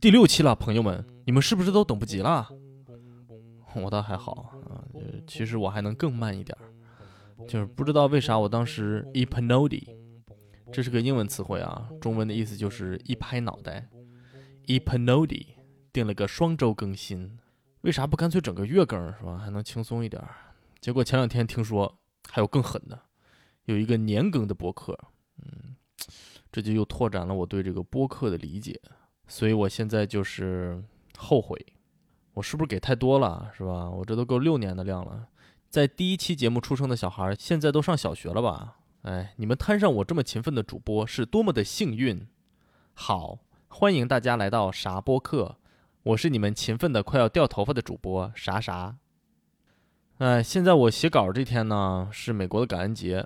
第六期了，朋友们，你们是不是都等不及了？我倒还好啊，其实我还能更慢一点，就是不知道为啥我当时 e p n o d y 这是个英文词汇啊，中文的意思就是一拍脑袋。e p n o d y 定了个双周更新，为啥不干脆整个月更是吧？还能轻松一点。结果前两天听说还有更狠的，有一个年更的播客，嗯，这就又拓展了我对这个播客的理解。所以我现在就是后悔，我是不是给太多了，是吧？我这都够六年的量了，在第一期节目出生的小孩，现在都上小学了吧？哎，你们摊上我这么勤奋的主播，是多么的幸运！好，欢迎大家来到啥播客，我是你们勤奋的快要掉头发的主播啥啥。哎，现在我写稿这天呢，是美国的感恩节。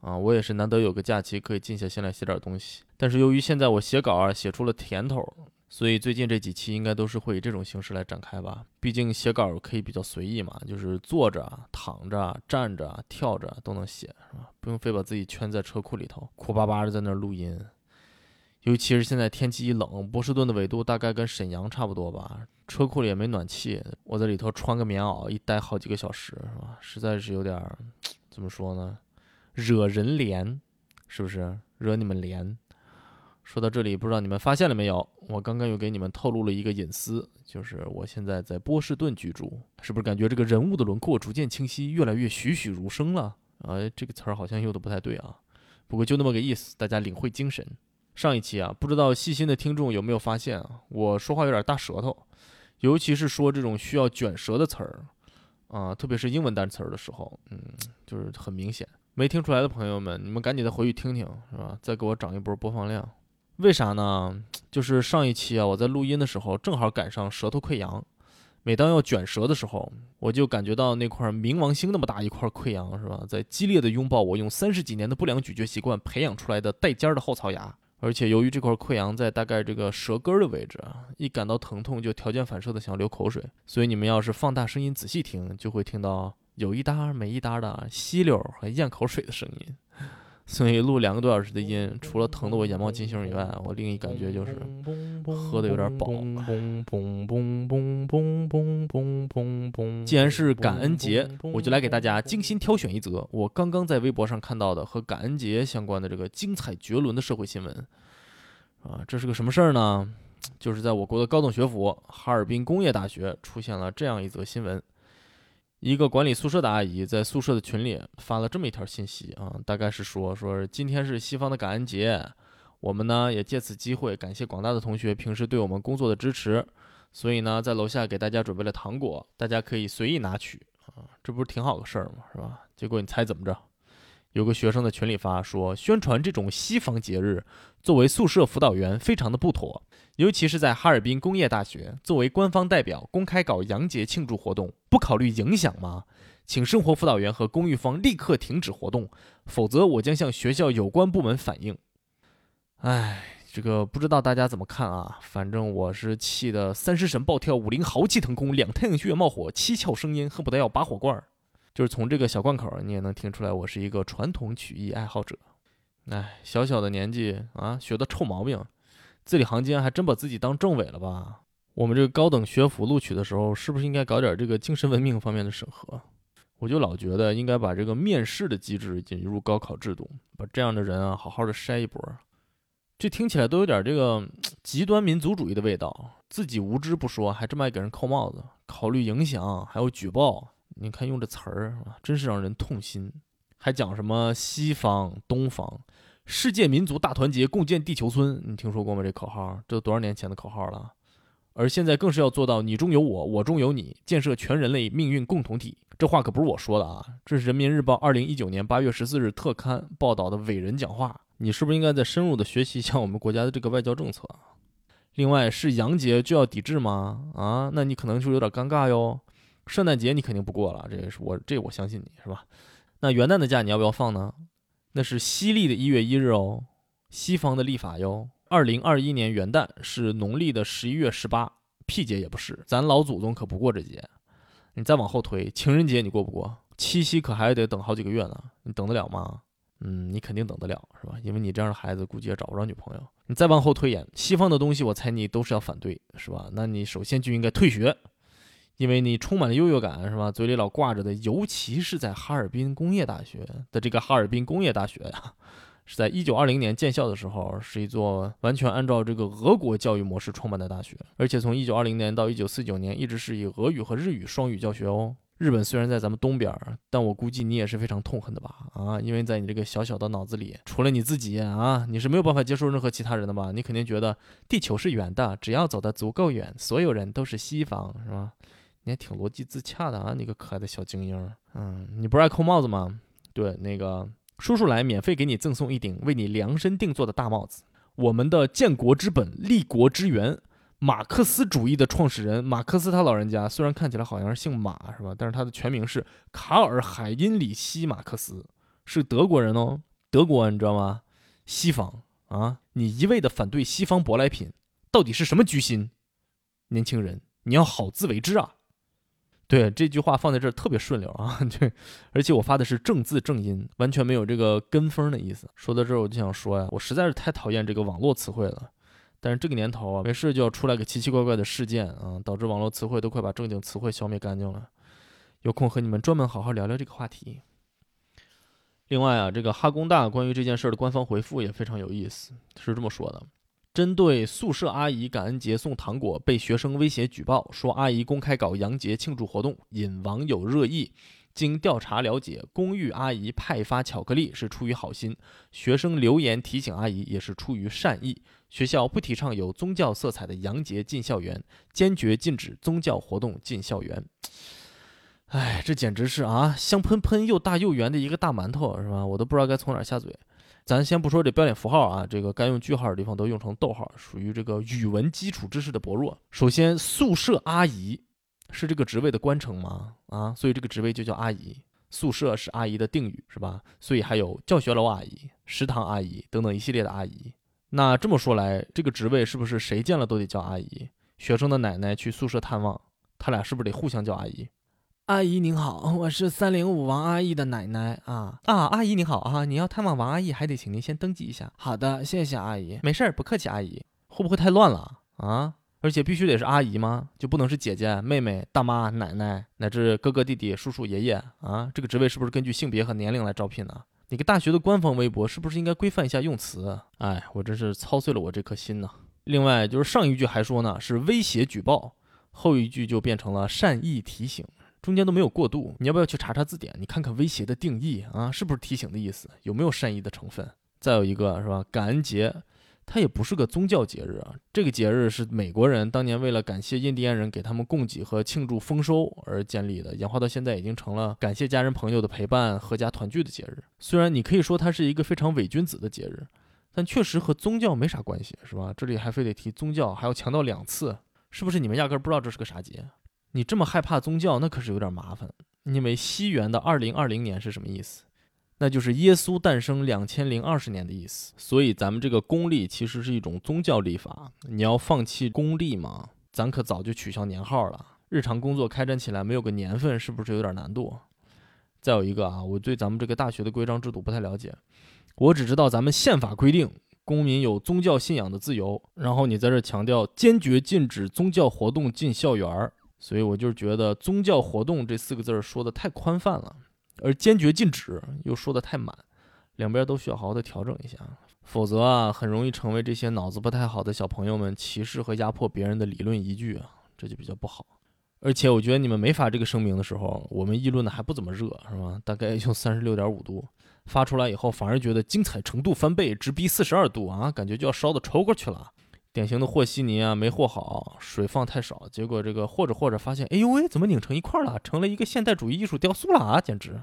啊，我也是难得有个假期可以静下心来写点东西。但是由于现在我写稿啊写出了甜头，所以最近这几期应该都是会以这种形式来展开吧。毕竟写稿可以比较随意嘛，就是坐着、躺着、站着、跳着都能写，是吧？不用非把自己圈在车库里头，苦巴巴的在那儿录音。尤其是现在天气一冷，波士顿的纬度大概跟沈阳差不多吧，车库里也没暖气，我在里头穿个棉袄一待好几个小时，是吧？实在是有点怎么说呢？惹人怜，是不是惹你们怜？说到这里，不知道你们发现了没有？我刚刚又给你们透露了一个隐私，就是我现在在波士顿居住，是不是感觉这个人物的轮廓逐渐清晰，越来越栩栩如生了？哎，这个词儿好像用的不太对啊，不过就那么个意思，大家领会精神。上一期啊，不知道细心的听众有没有发现啊，我说话有点大舌头，尤其是说这种需要卷舌的词儿啊，特别是英文单词儿的时候，嗯，就是很明显。没听出来的朋友们，你们赶紧的回去听听，是吧？再给我涨一波播放量。为啥呢？就是上一期啊，我在录音的时候正好赶上舌头溃疡。每当要卷舌的时候，我就感觉到那块冥王星那么大一块溃疡，是吧？在激烈的拥抱我用三十几年的不良咀嚼习惯培养出来的带尖的后槽牙。而且由于这块溃疡在大概这个舌根的位置，一感到疼痛就条件反射的想流口水。所以你们要是放大声音仔细听，就会听到。有一搭没一搭的吸溜和咽口水的声音，所以录两个多小时的音，除了疼得我眼冒金星以外，我另一感觉就是喝的有点饱。既然是感恩节，我就来给大家精心挑选一则我刚刚在微博上看到的和感恩节相关的这个精彩绝伦的社会新闻。啊，这是个什么事儿呢？就是在我国的高等学府哈尔滨工业大学出现了这样一则新闻。一个管理宿舍的阿姨在宿舍的群里发了这么一条信息啊，大概是说说今天是西方的感恩节，我们呢也借此机会感谢广大的同学平时对我们工作的支持，所以呢在楼下给大家准备了糖果，大家可以随意拿取啊，这不是挺好的事儿吗？是吧？结果你猜怎么着？有个学生在群里发说，宣传这种西方节日，作为宿舍辅导员非常的不妥。尤其是在哈尔滨工业大学，作为官方代表公开搞洋节庆祝活动，不考虑影响吗？请生活辅导员和公寓方立刻停止活动，否则我将向学校有关部门反映。哎，这个不知道大家怎么看啊？反正我是气得三尸神暴跳，五灵豪气腾空，两太阳穴冒火，七窍生烟，恨不得要拔火罐儿。就是从这个小贯口，你也能听出来，我是一个传统曲艺爱好者。哎，小小的年纪啊，学的臭毛病。字里行间还真把自己当政委了吧？我们这个高等学府录取的时候，是不是应该搞点这个精神文明方面的审核？我就老觉得应该把这个面试的机制引入高考制度，把这样的人啊好好的筛一波。这听起来都有点这个极端民族主义的味道，自己无知不说，还这么爱给人扣帽子，考虑影响，还有举报。你看用这词儿啊，真是让人痛心。还讲什么西方、东方？世界民族大团结，共建地球村，你听说过吗？这口号，这都多少年前的口号了。而现在更是要做到你中有我，我中有你，建设全人类命运共同体。这话可不是我说的啊，这是人民日报二零一九年八月十四日特刊报道的伟人讲话。你是不是应该再深入的学习一下我们国家的这个外交政策？另外是洋节就要抵制吗？啊，那你可能就有点尴尬哟。圣诞节你肯定不过了，这个是我这我相信你是吧？那元旦的假你要不要放呢？那是西历的一月一日哦，西方的历法哟。二零二一年元旦是农历的十一月十八，屁节也不是，咱老祖宗可不过这节。你再往后推，情人节你过不过？七夕可还得等好几个月呢，你等得了吗？嗯，你肯定等得了，是吧？因为你这样的孩子估计也找不着女朋友。你再往后推演，西方的东西我猜你都是要反对，是吧？那你首先就应该退学，因为你充满了优越感，是吧？嘴里老挂着的，尤其是在哈尔滨工业大学的这个哈尔滨工业大学呀。是在一九二零年建校的时候，是一座完全按照这个俄国教育模式创办的大学，而且从一九二零年到一九四九年，一直是以俄语和日语双语教学哦。日本虽然在咱们东边，但我估计你也是非常痛恨的吧？啊，因为在你这个小小的脑子里，除了你自己啊，你是没有办法接受任何其他人的吧？你肯定觉得地球是圆的，只要走得足够远，所有人都是西方，是吧？你还挺逻辑自洽的啊，你个可爱的小精英。嗯，你不是爱扣帽子吗？对，那个。叔叔来，免费给你赠送一顶为你量身定做的大帽子。我们的建国之本、立国之源，马克思主义的创始人马克思他老人家，虽然看起来好像是姓马，是吧？但是他的全名是卡尔海因里希马克思，是德国人哦。德国，你知道吗？西方啊，你一味的反对西方舶来品，到底是什么居心？年轻人，你要好自为之啊！对这句话放在这儿特别顺溜啊，对，而且我发的是正字正音，完全没有这个跟风的意思。说到这儿，我就想说呀，我实在是太讨厌这个网络词汇了。但是这个年头啊，没事就要出来个奇奇怪怪的事件啊，导致网络词汇都快把正经词汇消灭干净了。有空和你们专门好好聊聊这个话题。另外啊，这个哈工大关于这件事儿的官方回复也非常有意思，是这么说的。针对宿舍阿姨感恩节送糖果被学生威胁举报，说阿姨公开搞洋节庆祝活动，引网友热议。经调查了解，公寓阿姨派发巧克力是出于好心，学生留言提醒阿姨也是出于善意。学校不提倡有宗教色彩的洋节进校园，坚决禁止宗教活动进校园。哎，这简直是啊，香喷喷又大又圆的一个大馒头，是吧？我都不知道该从哪下嘴。咱先不说这标点符号啊，这个该用句号的地方都用成逗号，属于这个语文基础知识的薄弱。首先，宿舍阿姨是这个职位的官称吗？啊，所以这个职位就叫阿姨。宿舍是阿姨的定语，是吧？所以还有教学楼阿姨、食堂阿姨等等一系列的阿姨。那这么说来，这个职位是不是谁见了都得叫阿姨？学生的奶奶去宿舍探望，他俩是不是得互相叫阿姨？阿姨您好，我是三零五王阿姨的奶奶啊啊！阿姨您好啊，你要探望王阿姨，还得请您先登记一下。好的，谢谢阿姨，没事儿，不客气。阿姨会不会太乱了啊？而且必须得是阿姨吗？就不能是姐姐、妹妹、大妈、奶奶，乃至哥哥、弟弟、叔叔、爷爷啊？这个职位是不是根据性别和年龄来招聘呢？你个大学的官方微博是不是应该规范一下用词？哎，我真是操碎了我这颗心呐。另外就是上一句还说呢是威胁举报，后一句就变成了善意提醒。中间都没有过渡，你要不要去查查字典？你看看威胁的定义啊，是不是提醒的意思？有没有善意的成分？再有一个是吧？感恩节，它也不是个宗教节日啊。这个节日是美国人当年为了感谢印第安人给他们供给和庆祝丰收而建立的，演化到现在已经成了感谢家人朋友的陪伴、阖家团聚的节日。虽然你可以说它是一个非常伪君子的节日，但确实和宗教没啥关系，是吧？这里还非得提宗教，还要强调两次，是不是？你们压根儿不知道这是个啥节？你这么害怕宗教，那可是有点麻烦。因为西元的二零二零年是什么意思？那就是耶稣诞生两千零二十年的意思。所以咱们这个公历其实是一种宗教历法。你要放弃公历吗？咱可早就取消年号了。日常工作开展起来没有个年份，是不是有点难度？再有一个啊，我对咱们这个大学的规章制度不太了解。我只知道咱们宪法规定公民有宗教信仰的自由，然后你在这强调坚决禁止宗教活动进校园儿。所以我就觉得“宗教活动”这四个字儿说的太宽泛了，而“坚决禁止”又说的太满，两边都需要好好的调整一下，否则啊，很容易成为这些脑子不太好的小朋友们歧视和压迫别人的理论依据啊，这就比较不好。而且我觉得你们没发这个声明的时候，我们议论的还不怎么热，是吧？大概就三十六点五度，发出来以后反而觉得精彩程度翻倍，直逼四十二度啊，感觉就要烧的抽过去了。典型的和稀泥啊，没和好，水放太少，结果这个和着和着发现，哎呦喂，怎么拧成一块了？成了一个现代主义艺术雕塑了啊，简直！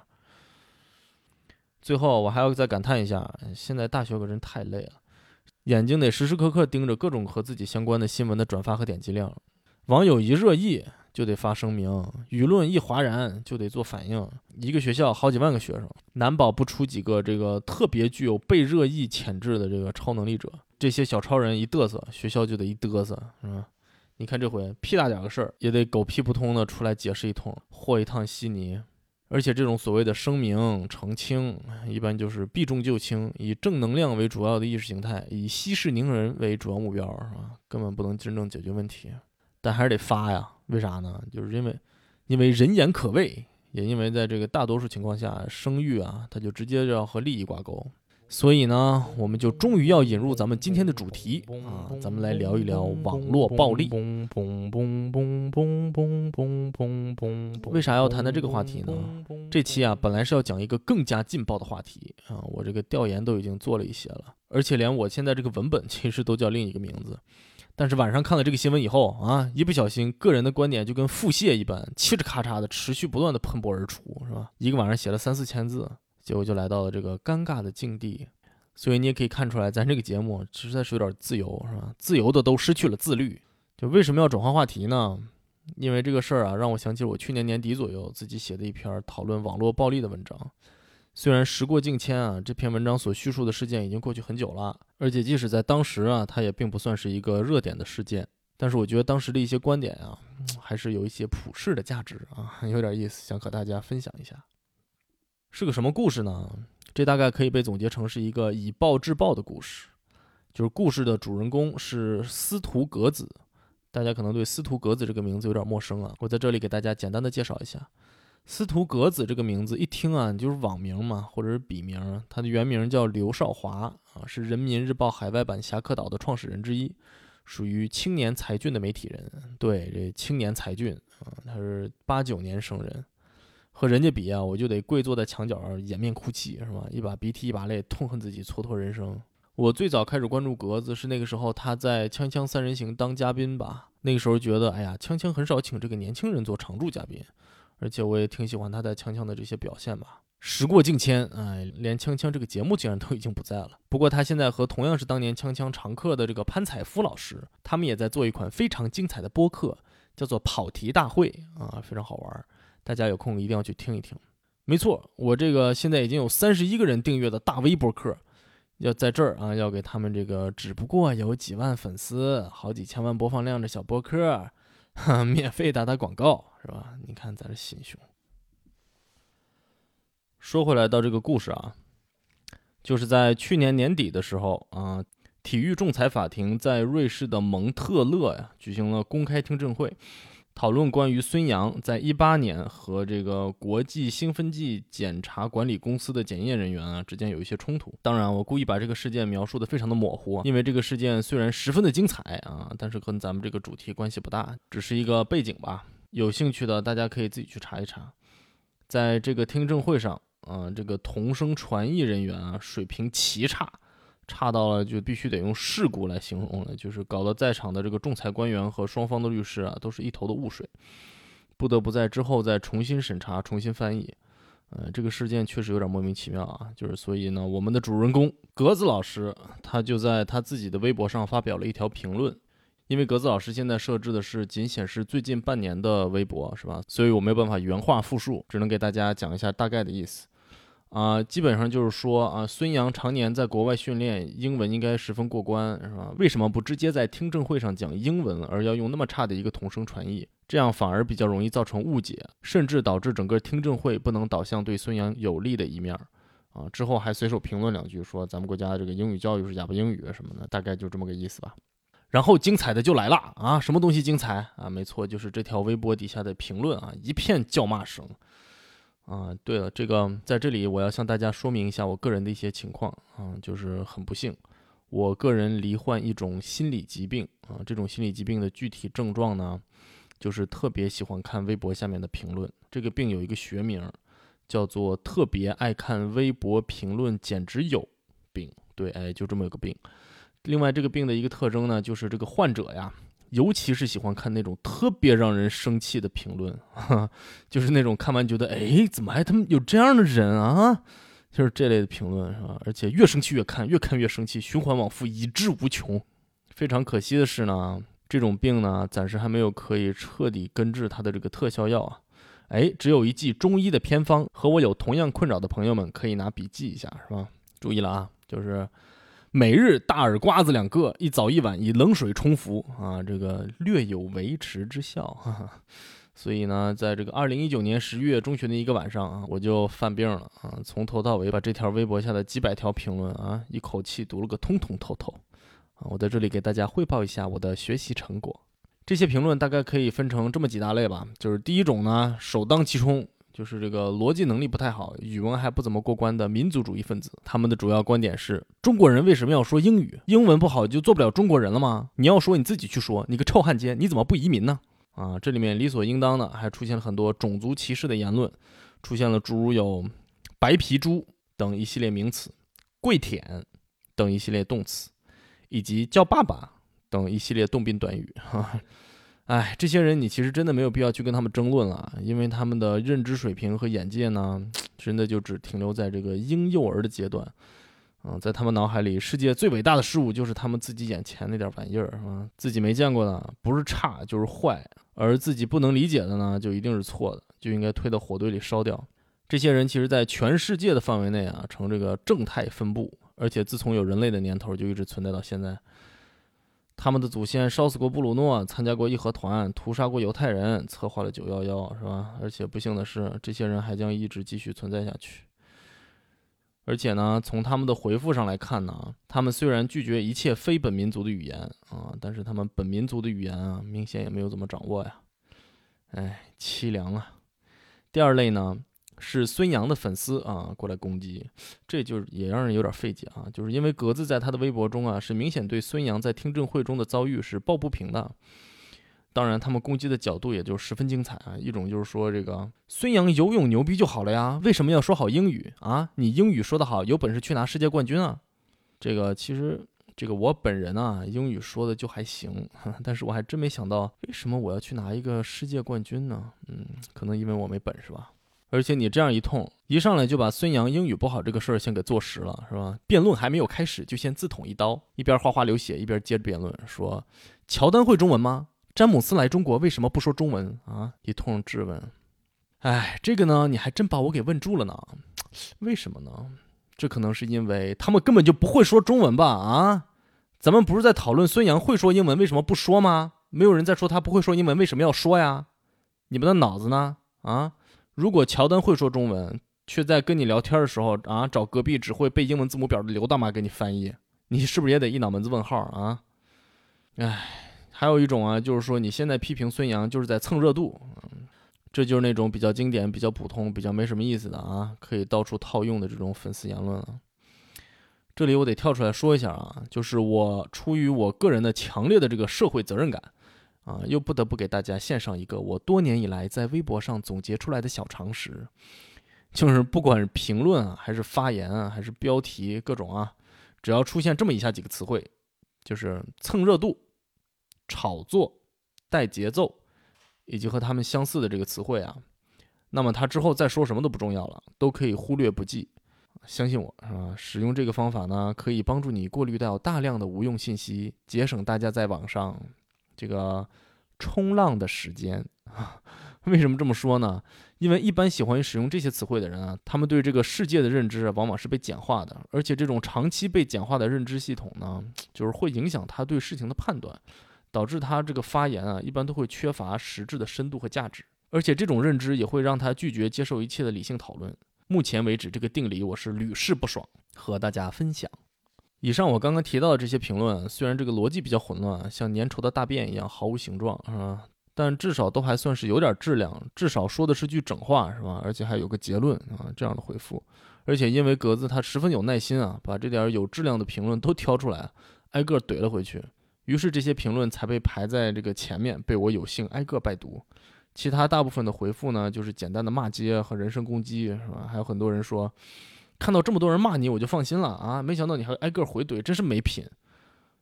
最后我还要再感叹一下，现在大学可真太累了，眼睛得时时刻刻盯着各种和自己相关的新闻的转发和点击量。网友一热议就得发声明，舆论一哗然就得做反应。一个学校好几万个学生，难保不出几个这个特别具有被热议潜质的这个超能力者。这些小超人一嘚瑟，学校就得一嘚瑟，是吧？你看这回屁大点个事儿，也得狗屁不通的出来解释一通，和一趟稀泥。而且这种所谓的声明澄清，一般就是避重就轻，以正能量为主要的意识形态，以息事宁人为主要目标，是吧？根本不能真正解决问题。但还是得发呀，为啥呢？就是因为，因为人言可畏，也因为在这个大多数情况下，声誉啊，它就直接要和利益挂钩。所以呢，我们就终于要引入咱们今天的主题啊，咱们来聊一聊网络暴力。为啥要谈谈这个话题呢？这期啊，本来是要讲一个更加劲爆的话题啊，我这个调研都已经做了一些了，而且连我现在这个文本其实都叫另一个名字。但是晚上看了这个新闻以后啊，一不小心个人的观点就跟腹泻一般，嘁哧咔嚓的持续不断的喷薄而出，是吧？一个晚上写了三四千字，结果就来到了这个尴尬的境地。所以你也可以看出来，咱这个节目实在是有点自由，是吧？自由的都失去了自律。就为什么要转换话题呢？因为这个事儿啊，让我想起我去年年底左右自己写的一篇讨论网络暴力的文章。虽然时过境迁啊，这篇文章所叙述的事件已经过去很久了，而且即使在当时啊，它也并不算是一个热点的事件。但是我觉得当时的一些观点啊，还是有一些普世的价值啊，有点意思，想和大家分享一下。是个什么故事呢？这大概可以被总结成是一个以暴制暴的故事。就是故事的主人公是司徒格子，大家可能对司徒格子这个名字有点陌生啊，我在这里给大家简单的介绍一下。司徒格子这个名字一听啊，就是网名嘛，或者是笔名。他的原名叫刘少华啊，是人民日报海外版《侠客岛》的创始人之一，属于青年才俊的媒体人。对，这青年才俊啊，他是八九年生人，和人家比啊，我就得跪坐在墙角掩面哭泣，是吧？一把鼻涕一把泪，痛恨自己蹉跎人生。我最早开始关注格子是那个时候他在《锵锵三人行》当嘉宾吧，那个时候觉得，哎呀，锵锵很少请这个年轻人做常驻嘉宾。而且我也挺喜欢他在锵锵的这些表现吧。时过境迁，哎，连锵锵这个节目竟然都已经不在了。不过他现在和同样是当年锵锵常客的这个潘采夫老师，他们也在做一款非常精彩的播客，叫做跑题大会啊，非常好玩。大家有空一定要去听一听。没错，我这个现在已经有三十一个人订阅的大 V 博客，要在这儿啊，要给他们这个只不过有几万粉丝、好几千万播放量的小博客。免费打打广告是吧？你看咱这心胸。说回来到这个故事啊，就是在去年年底的时候啊，体育仲裁法庭在瑞士的蒙特勒呀举行了公开听证会。讨论关于孙杨在一八年和这个国际兴奋剂检查管理公司的检验人员啊之间有一些冲突。当然，我故意把这个事件描述的非常的模糊，因为这个事件虽然十分的精彩啊，但是跟咱们这个主题关系不大，只是一个背景吧。有兴趣的大家可以自己去查一查。在这个听证会上，啊，这个同声传译人员啊水平奇差。差到了就必须得用事故来形容了，就是搞得在场的这个仲裁官员和双方的律师啊，都是一头的雾水，不得不在之后再重新审查、重新翻译。呃，这个事件确实有点莫名其妙啊，就是所以呢，我们的主人公格子老师，他就在他自己的微博上发表了一条评论，因为格子老师现在设置的是仅显示最近半年的微博，是吧？所以我没有办法原话复述，只能给大家讲一下大概的意思。啊，基本上就是说啊，孙杨常年在国外训练，英文应该十分过关，是吧？为什么不直接在听证会上讲英文，而要用那么差的一个同声传译？这样反而比较容易造成误解，甚至导致整个听证会不能导向对孙杨有利的一面儿。啊，之后还随手评论两句，说咱们国家这个英语教育是哑巴英语什么的，大概就这么个意思吧。然后精彩的就来了啊，什么东西精彩啊？没错，就是这条微博底下的评论啊，一片叫骂声。啊，对了，这个在这里我要向大家说明一下我个人的一些情况啊，就是很不幸，我个人罹患一种心理疾病啊，这种心理疾病的具体症状呢，就是特别喜欢看微博下面的评论，这个病有一个学名，叫做特别爱看微博评论简直有病，对，哎，就这么一个病。另外，这个病的一个特征呢，就是这个患者呀。尤其是喜欢看那种特别让人生气的评论，就是那种看完觉得，哎，怎么还他妈有这样的人啊？就是这类的评论是吧？而且越生气越看，越看越生气，循环往复，以至无穷。非常可惜的是呢，这种病呢，暂时还没有可以彻底根治它的这个特效药啊。哎，只有一剂中医的偏方，和我有同样困扰的朋友们可以拿笔记一下，是吧？注意了啊，就是每日大耳刮子两个，一早一晚以冷水冲服啊，这个略有维持之效。哈哈。所以呢，在这个二零一九年十月中旬的一个晚上啊，我就犯病了啊，从头到尾把这条微博下的几百条评论啊，一口气读了个通通透透啊。我在这里给大家汇报一下我的学习成果。这些评论大概可以分成这么几大类吧，就是第一种呢，首当其冲，就是这个逻辑能力不太好，语文还不怎么过关的民族主义分子。他们的主要观点是：中国人为什么要说英语？英文不好就做不了中国人了吗？你要说你自己去说，你个臭汉奸，你怎么不移民呢？啊，这里面理所应当的还出现了很多种族歧视的言论，出现了诸如有“白皮猪”等一系列名词，“跪舔”等一系列动词，以及“叫爸爸”等一系列动宾短语。哈，哎，这些人你其实真的没有必要去跟他们争论了，因为他们的认知水平和眼界呢，真的就只停留在这个婴幼儿的阶段。嗯，在他们脑海里，世界最伟大的事物就是他们自己眼前那点玩意儿，是吧？自己没见过的，不是差就是坏。而自己不能理解的呢，就一定是错的，就应该推到火堆里烧掉。这些人其实，在全世界的范围内啊，呈这个正态分布，而且自从有人类的年头，就一直存在到现在。他们的祖先烧死过布鲁诺，参加过义和团，屠杀过犹太人，策划了九幺幺，是吧？而且不幸的是，这些人还将一直继续存在下去。而且呢，从他们的回复上来看呢，他们虽然拒绝一切非本民族的语言啊，但是他们本民族的语言啊，明显也没有怎么掌握呀。哎，凄凉啊！第二类呢，是孙杨的粉丝啊，过来攻击，这就也让人有点费解啊。就是因为格子在他的微博中啊，是明显对孙杨在听证会中的遭遇是抱不平的。当然，他们攻击的角度也就十分精彩啊！一种就是说，这个孙杨游泳牛逼就好了呀，为什么要说好英语啊？你英语说得好，有本事去拿世界冠军啊！这个其实，这个我本人啊，英语说的就还行，但是我还真没想到，为什么我要去拿一个世界冠军呢？嗯，可能因为我没本事吧。而且你这样一通，一上来就把孙杨英语不好这个事儿先给坐实了，是吧？辩论还没有开始，就先自捅一刀，一边哗哗流血，一边接着辩论，说乔丹会中文吗？詹姆斯来中国为什么不说中文啊？一通质问，哎，这个呢，你还真把我给问住了呢。为什么呢？这可能是因为他们根本就不会说中文吧？啊，咱们不是在讨论孙杨会说英文为什么不说吗？没有人在说他不会说英文为什么要说呀？你们的脑子呢？啊，如果乔丹会说中文，却在跟你聊天的时候啊，找隔壁只会背英文字母表的刘大妈给你翻译，你是不是也得一脑门子问号啊？哎。还有一种啊，就是说你现在批评孙杨就是在蹭热度，这就是那种比较经典、比较普通、比较没什么意思的啊，可以到处套用的这种粉丝言论啊。这里我得跳出来说一下啊，就是我出于我个人的强烈的这个社会责任感啊，又不得不给大家献上一个我多年以来在微博上总结出来的小常识，就是不管是评论啊，还是发言啊，还是标题各种啊，只要出现这么以下几个词汇，就是蹭热度。炒作、带节奏，以及和他们相似的这个词汇啊，那么他之后再说什么都不重要了，都可以忽略不计。相信我，是吧？使用这个方法呢，可以帮助你过滤掉大量的无用信息，节省大家在网上这个冲浪的时间啊。为什么这么说呢？因为一般喜欢使用这些词汇的人啊，他们对这个世界的认知往往是被简化的，而且这种长期被简化的认知系统呢，就是会影响他对事情的判断。导致他这个发言啊，一般都会缺乏实质的深度和价值，而且这种认知也会让他拒绝接受一切的理性讨论。目前为止，这个定理我是屡试不爽，和大家分享。以上我刚刚提到的这些评论，虽然这个逻辑比较混乱，像粘稠的大便一样毫无形状，是吧？但至少都还算是有点质量，至少说的是句整话，是吧？而且还有个结论啊，这样的回复。而且因为格子他十分有耐心啊，把这点有质量的评论都挑出来，挨个怼了回去。于是这些评论才被排在这个前面，被我有幸挨个拜读。其他大部分的回复呢，就是简单的骂街和人身攻击，是吧？还有很多人说，看到这么多人骂你，我就放心了啊！没想到你还挨个回怼，真是没品。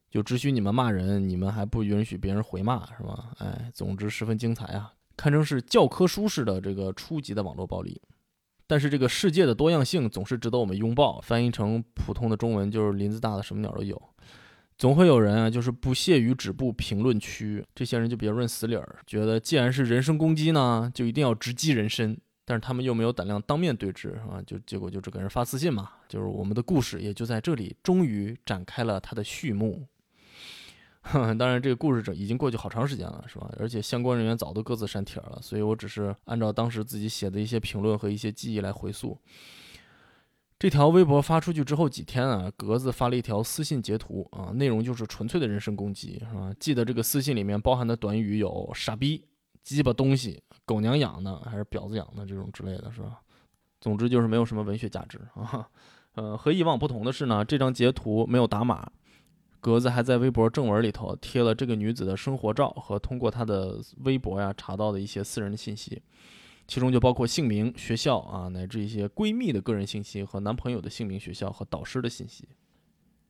就只许你们骂人，你们还不允许别人回骂，是吧？哎，总之十分精彩啊，堪称是教科书式的这个初级的网络暴力。但是这个世界的多样性总是值得我们拥抱。翻译成普通的中文就是林子大的什么鸟都有。总会有人啊，就是不屑于止步评论区，这些人就比较认死理儿，觉得既然是人身攻击呢，就一定要直击人身。但是他们又没有胆量当面对质，啊，就结果就只给人发私信嘛。就是我们的故事也就在这里终于展开了它的序幕。当然，这个故事已经过去好长时间了，是吧？而且相关人员早都各自删帖了，所以我只是按照当时自己写的一些评论和一些记忆来回溯。这条微博发出去之后几天啊，格子发了一条私信截图啊，内容就是纯粹的人身攻击，是吧？记得这个私信里面包含的短语有“傻逼”“鸡巴东西”“狗娘养的”还是“婊子养的”这种之类的，是吧？总之就是没有什么文学价值啊。呃，和以往不同的是呢，这张截图没有打码。格子还在微博正文里头贴了这个女子的生活照和通过她的微博呀查到的一些私人的信息，其中就包括姓名、学校啊，乃至一些闺蜜的个人信息和男朋友的姓名、学校和导师的信息。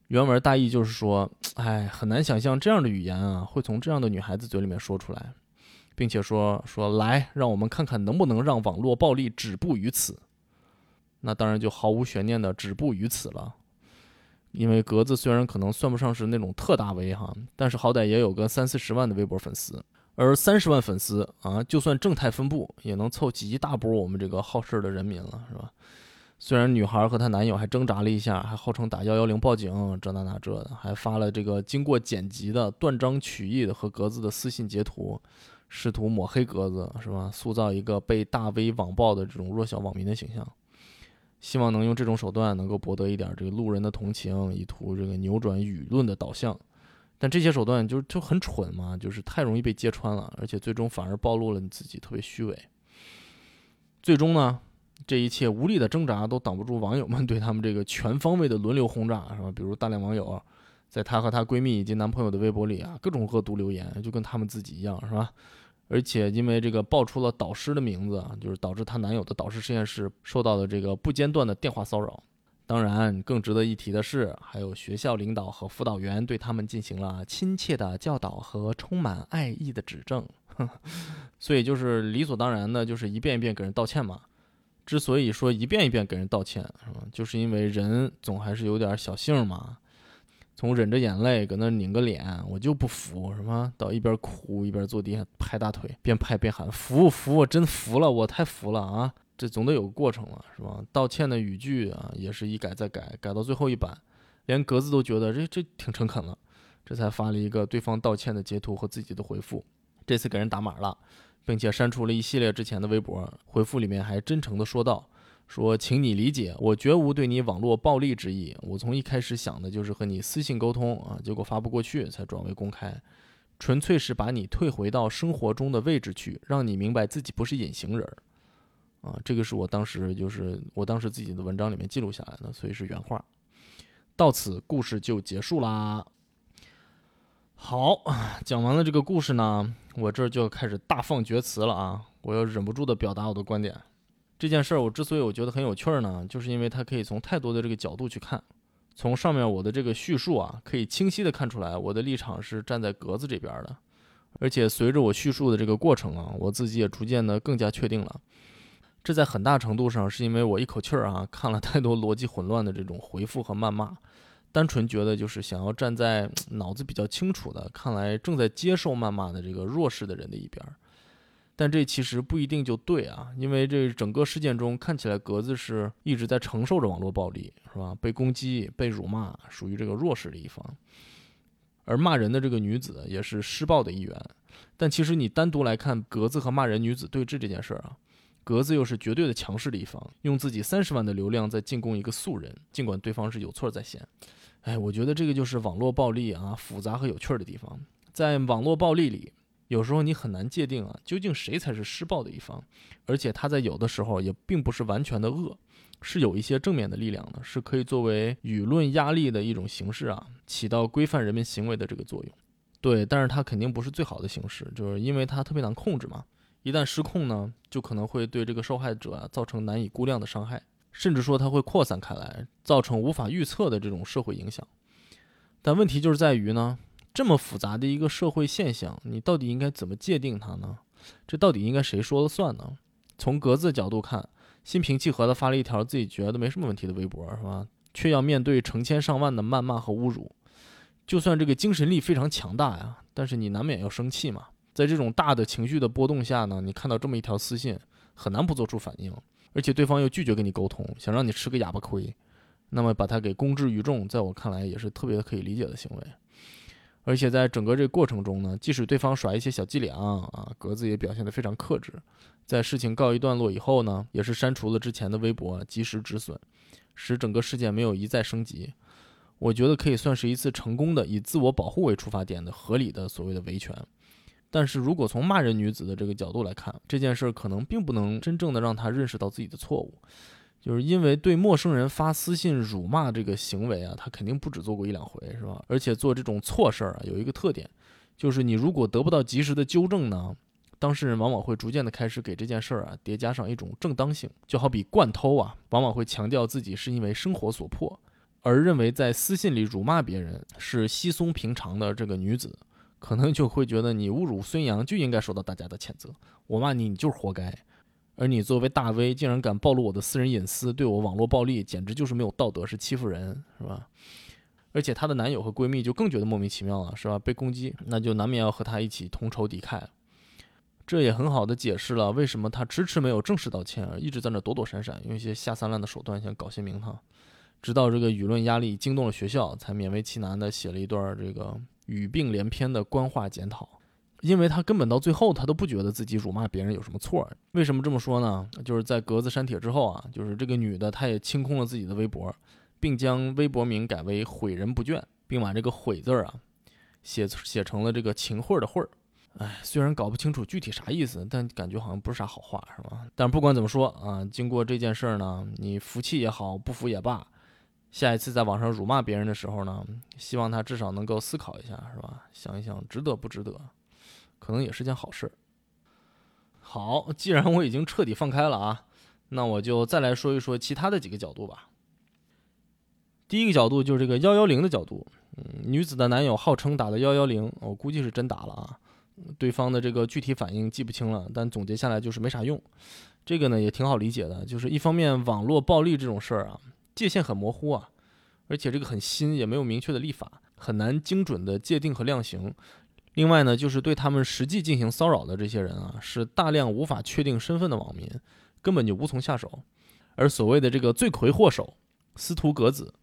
原文大意就是说，哎，很难想象这样的语言啊会从这样的女孩子嘴里面说出来，并且说说来，让我们看看能不能让网络暴力止步于此。那当然就毫无悬念的止步于此了。因为格子虽然可能算不上是那种特大 V 哈，但是好歹也有个三四十万的微博粉丝，而三十万粉丝啊，就算正态分布，也能凑齐一大波我们这个好事的人民了，是吧？虽然女孩和她男友还挣扎了一下，还号称打幺幺零报警，这那那这的，还发了这个经过剪辑的断章取义的和格子的私信截图，试图抹黑格子，是吧？塑造一个被大 V 网暴的这种弱小网民的形象。希望能用这种手段能够博得一点这个路人的同情，以图这个扭转舆论的导向。但这些手段就就很蠢嘛，就是太容易被揭穿了，而且最终反而暴露了你自己特别虚伪。最终呢，这一切无力的挣扎都挡不住网友们对他们这个全方位的轮流轰炸，是吧？比如大量网友在她和她闺蜜以及男朋友的微博里啊，各种恶毒留言，就跟他们自己一样，是吧？而且因为这个爆出了导师的名字，就是导致她男友的导师实验室受到了这个不间断的电话骚扰。当然，更值得一提的是，还有学校领导和辅导员对他们进行了亲切的教导和充满爱意的指正。所以就是理所当然的，就是一遍一遍给人道歉嘛。之所以说一遍一遍给人道歉，是吧？就是因为人总还是有点小性嘛。从忍着眼泪搁那拧个脸，我就不服，什么？到一边哭一边坐地下拍大腿，边拍边喊服服，我真服了，我太服了啊！这总得有个过程了，是吧？道歉的语句啊，也是一改再改，改到最后一版，连格子都觉得这这挺诚恳了，这才发了一个对方道歉的截图和自己的回复。这次给人打码了，并且删除了一系列之前的微博，回复里面还真诚的说道。说，请你理解，我绝无对你网络暴力之意。我从一开始想的就是和你私信沟通啊，结果发不过去才转为公开，纯粹是把你退回到生活中的位置去，让你明白自己不是隐形人儿啊。这个是我当时就是我当时自己的文章里面记录下来的，所以是原话。到此故事就结束啦。好，讲完了这个故事呢，我这就开始大放厥词了啊！我要忍不住的表达我的观点。这件事儿我之所以我觉得很有趣儿呢，就是因为它可以从太多的这个角度去看。从上面我的这个叙述啊，可以清晰的看出来我的立场是站在格子这边的。而且随着我叙述的这个过程啊，我自己也逐渐的更加确定了。这在很大程度上是因为我一口气儿啊看了太多逻辑混乱的这种回复和谩骂，单纯觉得就是想要站在 脑子比较清楚的，看来正在接受谩骂的这个弱势的人的一边儿。但这其实不一定就对啊，因为这整个事件中看起来格子是一直在承受着网络暴力，是吧？被攻击、被辱骂，属于这个弱势的一方。而骂人的这个女子也是施暴的一员。但其实你单独来看格子和骂人女子对峙这件事儿啊，格子又是绝对的强势的一方，用自己三十万的流量在进攻一个素人，尽管对方是有错在先。哎，我觉得这个就是网络暴力啊复杂和有趣的地方，在网络暴力里。有时候你很难界定啊，究竟谁才是施暴的一方，而且他在有的时候也并不是完全的恶，是有一些正面的力量的，是可以作为舆论压力的一种形式啊，起到规范人们行为的这个作用。对，但是它肯定不是最好的形式，就是因为它特别难控制嘛，一旦失控呢，就可能会对这个受害者啊造成难以估量的伤害，甚至说它会扩散开来，造成无法预测的这种社会影响。但问题就是在于呢。这么复杂的一个社会现象，你到底应该怎么界定它呢？这到底应该谁说了算呢？从格子的角度看，心平气和地发了一条自己觉得没什么问题的微博，是吧？却要面对成千上万的谩骂和侮辱。就算这个精神力非常强大呀，但是你难免要生气嘛。在这种大的情绪的波动下呢，你看到这么一条私信，很难不做出反应。而且对方又拒绝跟你沟通，想让你吃个哑巴亏，那么把他给公之于众，在我看来也是特别可以理解的行为。而且在整个这个过程中呢，即使对方耍一些小伎俩啊，格子也表现得非常克制。在事情告一段落以后呢，也是删除了之前的微博，及时止损，使整个事件没有一再升级。我觉得可以算是一次成功的以自我保护为出发点的合理的所谓的维权。但是如果从骂人女子的这个角度来看，这件事儿可能并不能真正的让她认识到自己的错误。就是因为对陌生人发私信辱骂这个行为啊，他肯定不止做过一两回，是吧？而且做这种错事儿啊，有一个特点，就是你如果得不到及时的纠正呢，当事人往往会逐渐的开始给这件事儿啊叠加上一种正当性。就好比惯偷啊，往往会强调自己是因为生活所迫，而认为在私信里辱骂别人是稀松平常的这个女子，可能就会觉得你侮辱孙杨就应该受到大家的谴责，我骂你你就是活该。而你作为大 V，竟然敢暴露我的私人隐私，对我网络暴力，简直就是没有道德，是欺负人，是吧？而且她的男友和闺蜜就更觉得莫名其妙了，是吧？被攻击，那就难免要和她一起同仇敌忾。这也很好的解释了为什么她迟迟没有正式道歉，而一直在那躲躲闪闪，用一些下三滥的手段想搞些名堂。直到这个舆论压力惊动了学校，才勉为其难的写了一段这个语病连篇的官话检讨。因为他根本到最后，他都不觉得自己辱骂别人有什么错。为什么这么说呢？就是在格子删帖之后啊，就是这个女的，她也清空了自己的微博，并将微博名改为“毁人不倦”，并把这个“毁”字啊写写成了这个“情慧”的“慧”。哎，虽然搞不清楚具体啥意思，但感觉好像不是啥好话，是吧？但不管怎么说啊，经过这件事儿呢，你服气也好，不服也罢，下一次在网上辱骂别人的时候呢，希望他至少能够思考一下，是吧？想一想值得不值得。可能也是件好事。好，既然我已经彻底放开了啊，那我就再来说一说其他的几个角度吧。第一个角度就是这个幺幺零的角度。嗯，女子的男友号称打了幺幺零，我估计是真打了啊。对方的这个具体反应记不清了，但总结下来就是没啥用。这个呢也挺好理解的，就是一方面网络暴力这种事儿啊，界限很模糊啊，而且这个很新，也没有明确的立法，很难精准的界定和量刑。另外呢，就是对他们实际进行骚扰的这些人啊，是大量无法确定身份的网民，根本就无从下手。而所谓的这个罪魁祸首司徒格子，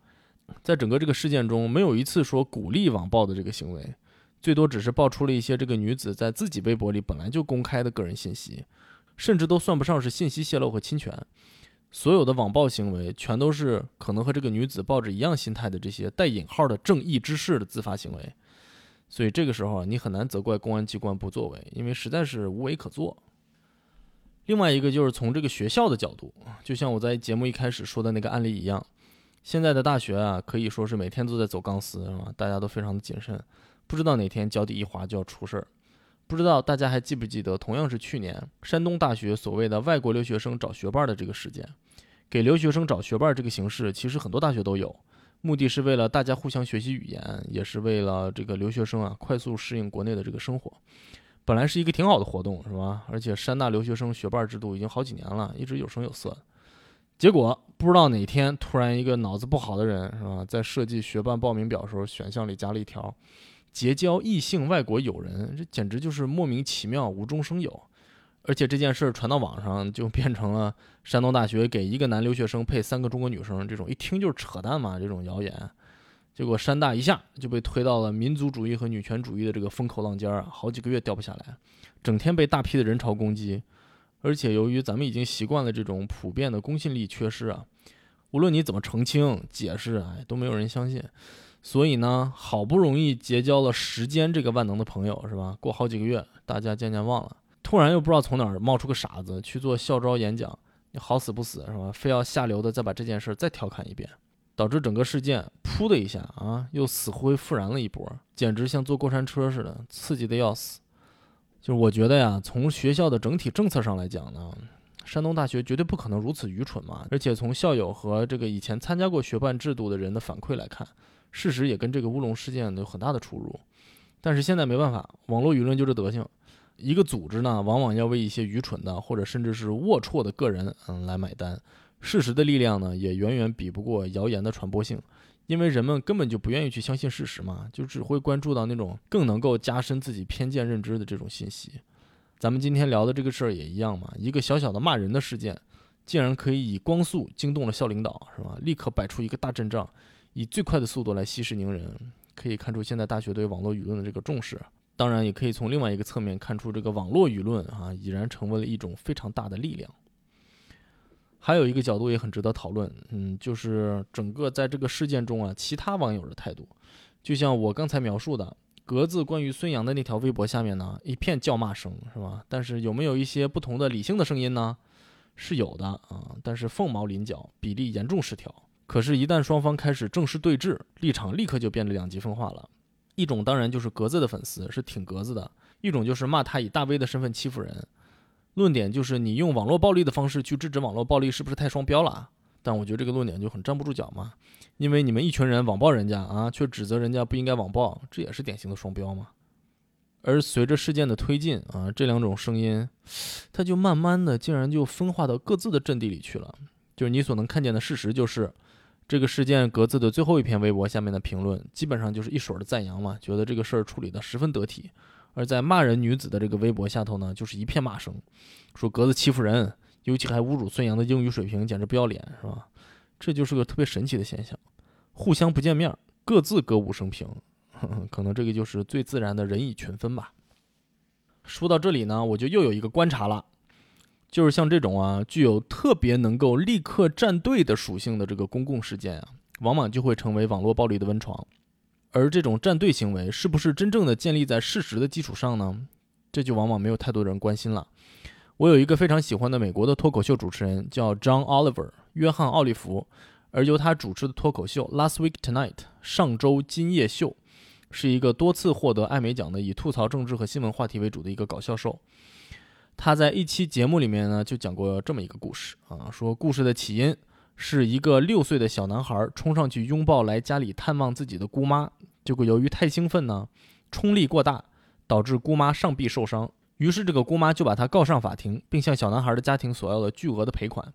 在整个这个事件中，没有一次说鼓励网暴的这个行为，最多只是爆出了一些这个女子在自己微博里本来就公开的个人信息，甚至都算不上是信息泄露和侵权。所有的网暴行为，全都是可能和这个女子抱着一样心态的这些带引号的正义之士的自发行为。所以这个时候啊，你很难责怪公安机关不作为，因为实在是无为可做。另外一个就是从这个学校的角度，就像我在节目一开始说的那个案例一样，现在的大学啊，可以说是每天都在走钢丝，是吧？大家都非常的谨慎，不知道哪天脚底一滑就要出事儿。不知道大家还记不记得，同样是去年山东大学所谓的外国留学生找学伴的这个事件，给留学生找学伴这个形式，其实很多大学都有。目的是为了大家互相学习语言，也是为了这个留学生啊快速适应国内的这个生活。本来是一个挺好的活动，是吧？而且山大留学生学伴制度已经好几年了，一直有声有色。结果不知道哪天突然一个脑子不好的人，是吧，在设计学伴报名表时候，选项里加了一条结交异性外国友人，这简直就是莫名其妙，无中生有。而且这件事传到网上，就变成了山东大学给一个男留学生配三个中国女生这种一听就是扯淡嘛这种谣言，结果山大一下就被推到了民族主义和女权主义的这个风口浪尖儿，好几个月掉不下来，整天被大批的人潮攻击。而且由于咱们已经习惯了这种普遍的公信力缺失啊，无论你怎么澄清解释，哎，都没有人相信。所以呢，好不容易结交了时间这个万能的朋友，是吧？过好几个月，大家渐渐忘了。突然又不知道从哪儿冒出个傻子去做校招演讲，你好死不死是吧？非要下流的再把这件事再调侃一遍，导致整个事件噗的一下啊，又死灰复燃了一波，简直像坐过山车似的，刺激的要死。就是我觉得呀，从学校的整体政策上来讲呢，山东大学绝对不可能如此愚蠢嘛。而且从校友和这个以前参加过学办制度的人的反馈来看，事实也跟这个乌龙事件有很大的出入。但是现在没办法，网络舆论就这德行。一个组织呢，往往要为一些愚蠢的或者甚至是龌龊的个人，嗯，来买单。事实的力量呢，也远远比不过谣言的传播性，因为人们根本就不愿意去相信事实嘛，就只会关注到那种更能够加深自己偏见认知的这种信息。咱们今天聊的这个事儿也一样嘛，一个小小的骂人的事件，竟然可以以光速惊动了校领导，是吧？立刻摆出一个大阵仗，以最快的速度来息事宁人，可以看出现在大学对网络舆论的这个重视。当然，也可以从另外一个侧面看出，这个网络舆论啊，已然成为了一种非常大的力量。还有一个角度也很值得讨论，嗯，就是整个在这个事件中啊，其他网友的态度，就像我刚才描述的，格子关于孙杨的那条微博下面呢，一片叫骂声，是吧？但是有没有一些不同的理性的声音呢？是有的啊，但是凤毛麟角，比例严重失调。可是，一旦双方开始正式对峙，立场立刻就变得两极分化了。一种当然就是格子的粉丝是挺格子的，一种就是骂他以大 V 的身份欺负人。论点就是你用网络暴力的方式去制止网络暴力，是不是太双标了？但我觉得这个论点就很站不住脚嘛，因为你们一群人网暴人家啊，却指责人家不应该网暴，这也是典型的双标嘛。而随着事件的推进啊，这两种声音，它就慢慢的竟然就分化到各自的阵地里去了。就是你所能看见的事实就是，这个事件格子的最后一篇微博下面的评论，基本上就是一水的赞扬嘛，觉得这个事儿处理的十分得体。而在骂人女子的这个微博下头呢，就是一片骂声，说格子欺负人，尤其还侮辱孙杨的英语水平，简直不要脸，是吧？这就是个特别神奇的现象，互相不见面，各自歌舞升平，可能这个就是最自然的人以群分吧。说到这里呢，我就又有一个观察了，就是像这种啊，具有特别能够立刻站队的属性的这个公共事件啊，往往就会成为网络暴力的温床。而这种站队行为是不是真正的建立在事实的基础上呢？这就往往没有太多人关心了。我有一个非常喜欢的美国的脱口秀主持人，叫 John Oliver，约翰·奥利弗。而由他主持的脱口秀《Last Week Tonight》上周今夜秀，是一个多次获得艾美奖的以吐槽政治和新闻话题为主的一个搞笑秀。他在一期节目里面呢，就讲过这么一个故事啊，说故事的起因。是一个六岁的小男孩冲上去拥抱来家里探望自己的姑妈，结果由于太兴奋呢，冲力过大，导致姑妈上臂受伤。于是这个姑妈就把他告上法庭，并向小男孩的家庭索要了巨额的赔款。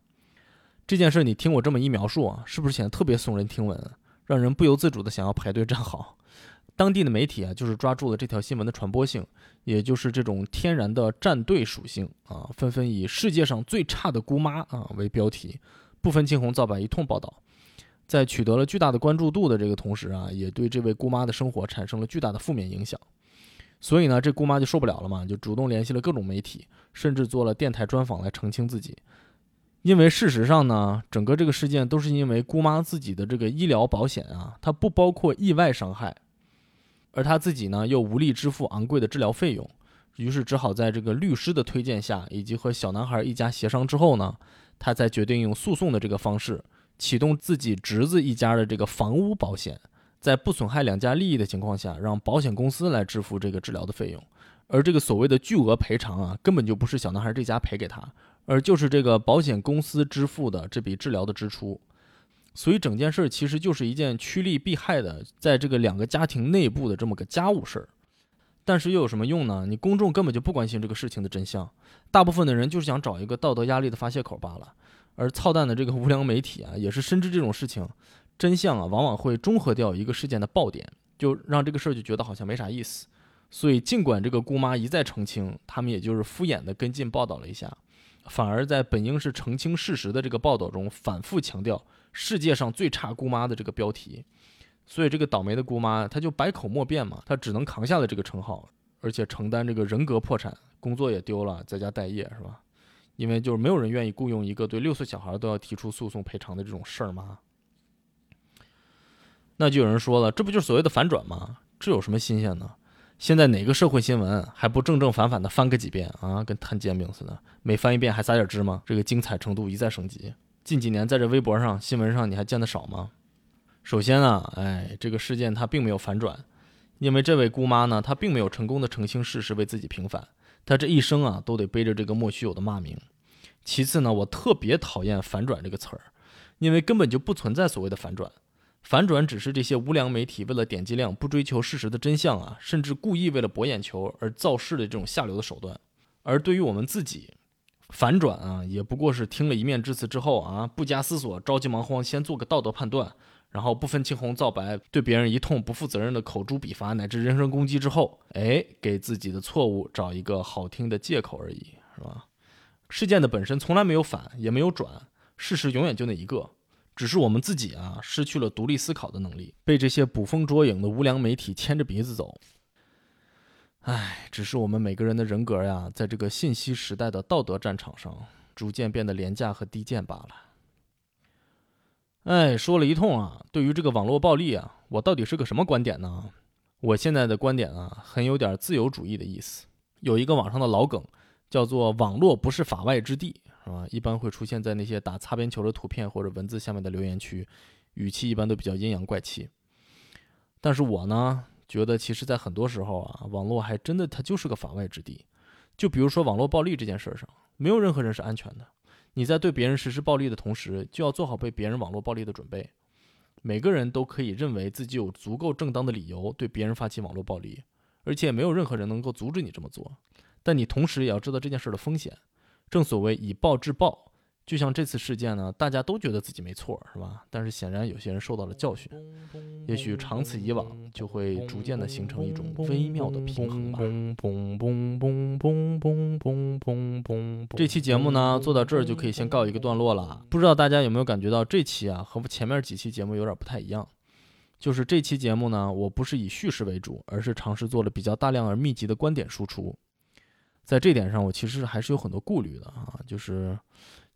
这件事你听我这么一描述啊，是不是显得特别耸人听闻，让人不由自主的想要排队站好？当地的媒体啊，就是抓住了这条新闻的传播性，也就是这种天然的站队属性啊，纷纷以“世界上最差的姑妈”啊为标题。不分青红皂白一通报道，在取得了巨大的关注度的这个同时啊，也对这位姑妈的生活产生了巨大的负面影响。所以呢，这姑妈就受不了了嘛，就主动联系了各种媒体，甚至做了电台专访来澄清自己。因为事实上呢，整个这个事件都是因为姑妈自己的这个医疗保险啊，它不包括意外伤害，而他自己呢又无力支付昂贵的治疗费用，于是只好在这个律师的推荐下，以及和小男孩一家协商之后呢。他才决定用诉讼的这个方式启动自己侄子一家的这个房屋保险，在不损害两家利益的情况下，让保险公司来支付这个治疗的费用。而这个所谓的巨额赔偿啊，根本就不是小男孩这家赔给他，而就是这个保险公司支付的这笔治疗的支出。所以整件事其实就是一件趋利避害的，在这个两个家庭内部的这么个家务事儿。但是又有什么用呢？你公众根本就不关心这个事情的真相，大部分的人就是想找一个道德压力的发泄口罢了。而操蛋的这个无良媒体啊，也是深知这种事情真相啊，往往会中和掉一个事件的爆点，就让这个事儿就觉得好像没啥意思。所以尽管这个姑妈一再澄清，他们也就是敷衍的跟进报道了一下，反而在本应是澄清事实的这个报道中，反复强调“世界上最差姑妈”的这个标题。所以这个倒霉的姑妈，她就百口莫辩嘛，她只能扛下了这个称号，而且承担这个人格破产，工作也丢了，在家待业是吧？因为就是没有人愿意雇佣一个对六岁小孩都要提出诉讼赔偿的这种事儿嘛。那就有人说了，这不就是所谓的反转吗？这有什么新鲜呢？现在哪个社会新闻还不正正反反的翻个几遍啊？跟摊煎饼似的，每翻一遍还撒点芝麻，这个精彩程度一再升级。近几年在这微博上、新闻上你还见得少吗？首先呢，哎，这个事件它并没有反转，因为这位姑妈呢，她并没有成功的澄清事实，为自己平反，她这一生啊，都得背着这个莫须有的骂名。其次呢，我特别讨厌“反转”这个词儿，因为根本就不存在所谓的反转，反转只是这些无良媒体为了点击量，不追求事实的真相啊，甚至故意为了博眼球而造势的这种下流的手段。而对于我们自己，反转啊，也不过是听了一面之词之后啊，不加思索，着急忙慌，先做个道德判断，然后不分青红皂白，对别人一通不负责任的口诛笔伐，乃至人身攻击之后，哎，给自己的错误找一个好听的借口而已，是吧？事件的本身从来没有反，也没有转，事实永远就那一个，只是我们自己啊，失去了独立思考的能力，被这些捕风捉影的无良媒体牵着鼻子走。唉，只是我们每个人的人格呀，在这个信息时代的道德战场上，逐渐变得廉价和低贱罢了。哎，说了一通啊，对于这个网络暴力啊，我到底是个什么观点呢？我现在的观点啊，很有点自由主义的意思。有一个网上的老梗，叫做“网络不是法外之地”，是吧？一般会出现在那些打擦边球的图片或者文字下面的留言区，语气一般都比较阴阳怪气。但是我呢？觉得其实，在很多时候啊，网络还真的它就是个法外之地。就比如说网络暴力这件事上，没有任何人是安全的。你在对别人实施暴力的同时，就要做好被别人网络暴力的准备。每个人都可以认为自己有足够正当的理由对别人发起网络暴力，而且没有任何人能够阻止你这么做。但你同时也要知道这件事的风险。正所谓以暴制暴。就像这次事件呢，大家都觉得自己没错，是吧？但是显然有些人受到了教训，也许长此以往，就会逐渐的形成一种微妙的平衡吧。这期节目呢，做到这儿就可以先告一个段落了。不知道大家有没有感觉到这期啊，和前面几期节目有点不太一样？就是这期节目呢，我不是以叙事为主，而是尝试做了比较大量而密集的观点输出。在这点上，我其实还是有很多顾虑的啊，就是。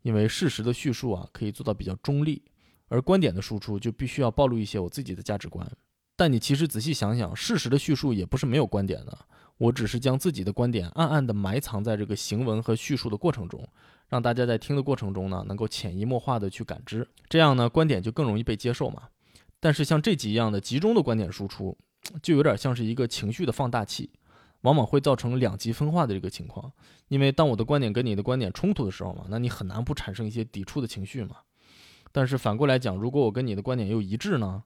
因为事实的叙述啊，可以做到比较中立，而观点的输出就必须要暴露一些我自己的价值观。但你其实仔细想想，事实的叙述也不是没有观点的，我只是将自己的观点暗暗地埋藏在这个行文和叙述的过程中，让大家在听的过程中呢，能够潜移默化地去感知，这样呢，观点就更容易被接受嘛。但是像这几样的集中的观点输出，就有点像是一个情绪的放大器。往往会造成两极分化的这个情况，因为当我的观点跟你的观点冲突的时候嘛，那你很难不产生一些抵触的情绪嘛。但是反过来讲，如果我跟你的观点又一致呢，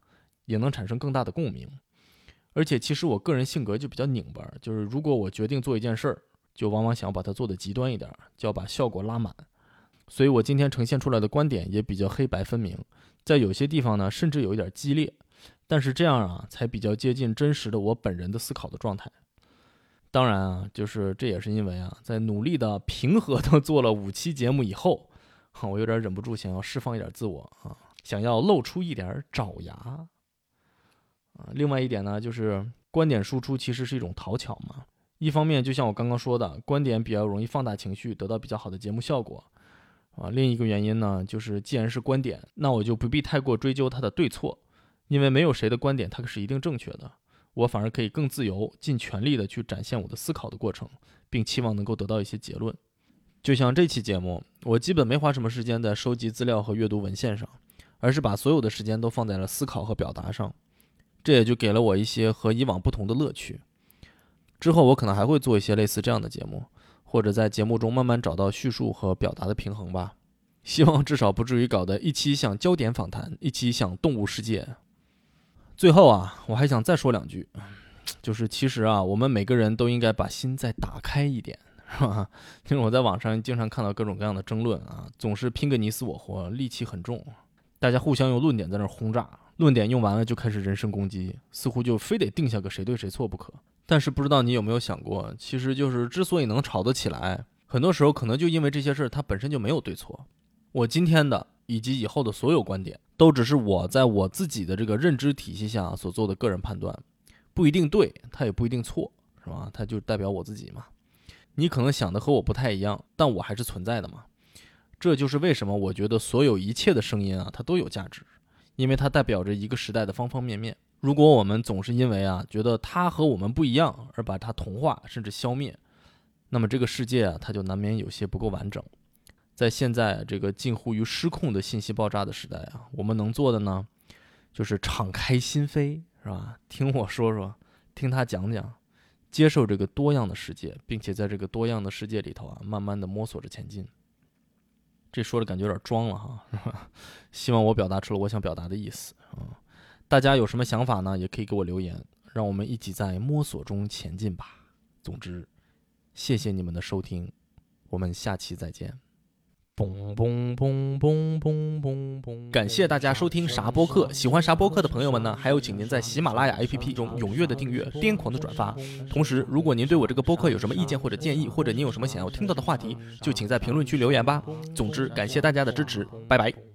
也能产生更大的共鸣。而且其实我个人性格就比较拧巴，就是如果我决定做一件事儿，就往往想把它做得极端一点，就要把效果拉满。所以我今天呈现出来的观点也比较黑白分明，在有些地方呢，甚至有一点激烈，但是这样啊，才比较接近真实的我本人的思考的状态。当然啊，就是这也是因为啊，在努力的平和的做了五期节目以后，我有点忍不住想要释放一点自我啊，想要露出一点爪牙啊。另外一点呢，就是观点输出其实是一种讨巧嘛。一方面，就像我刚刚说的，观点比较容易放大情绪，得到比较好的节目效果啊。另一个原因呢，就是既然是观点，那我就不必太过追究它的对错，因为没有谁的观点它是一定正确的。我反而可以更自由、尽全力地去展现我的思考的过程，并期望能够得到一些结论。就像这期节目，我基本没花什么时间在收集资料和阅读文献上，而是把所有的时间都放在了思考和表达上。这也就给了我一些和以往不同的乐趣。之后我可能还会做一些类似这样的节目，或者在节目中慢慢找到叙述和表达的平衡吧。希望至少不至于搞得一期像焦点访谈，一期像动物世界。最后啊，我还想再说两句，就是其实啊，我们每个人都应该把心再打开一点，是吧？因为我在网上经常看到各种各样的争论啊，总是拼个你死我活，戾气很重，大家互相用论点在那轰炸，论点用完了就开始人身攻击，似乎就非得定下个谁对谁错不可。但是不知道你有没有想过，其实就是之所以能吵得起来，很多时候可能就因为这些事儿它本身就没有对错。我今天的。以及以后的所有观点，都只是我在我自己的这个认知体系下所做的个人判断，不一定对，它也不一定错，是吧？它就代表我自己嘛。你可能想的和我不太一样，但我还是存在的嘛。这就是为什么我觉得所有一切的声音啊，它都有价值，因为它代表着一个时代的方方面面。如果我们总是因为啊觉得它和我们不一样而把它同化甚至消灭，那么这个世界啊，它就难免有些不够完整。在现在这个近乎于失控的信息爆炸的时代啊，我们能做的呢，就是敞开心扉，是吧？听我说说，听他讲讲，接受这个多样的世界，并且在这个多样的世界里头啊，慢慢的摸索着前进。这说的感觉有点装了哈，是吧？希望我表达出了我想表达的意思啊。大家有什么想法呢？也可以给我留言，让我们一起在摸索中前进吧。总之，谢谢你们的收听，我们下期再见。嘣嘣嘣嘣嘣嘣嘣！感谢大家收听啥播客，喜欢啥播客的朋友们呢？还有，请您在喜马拉雅 APP 中踊跃的订阅，癫狂的转发。同时，如果您对我这个播客有什么意见或者建议，或者您有什么想要听到的话题，就请在评论区留言吧。总之，感谢大家的支持，拜拜。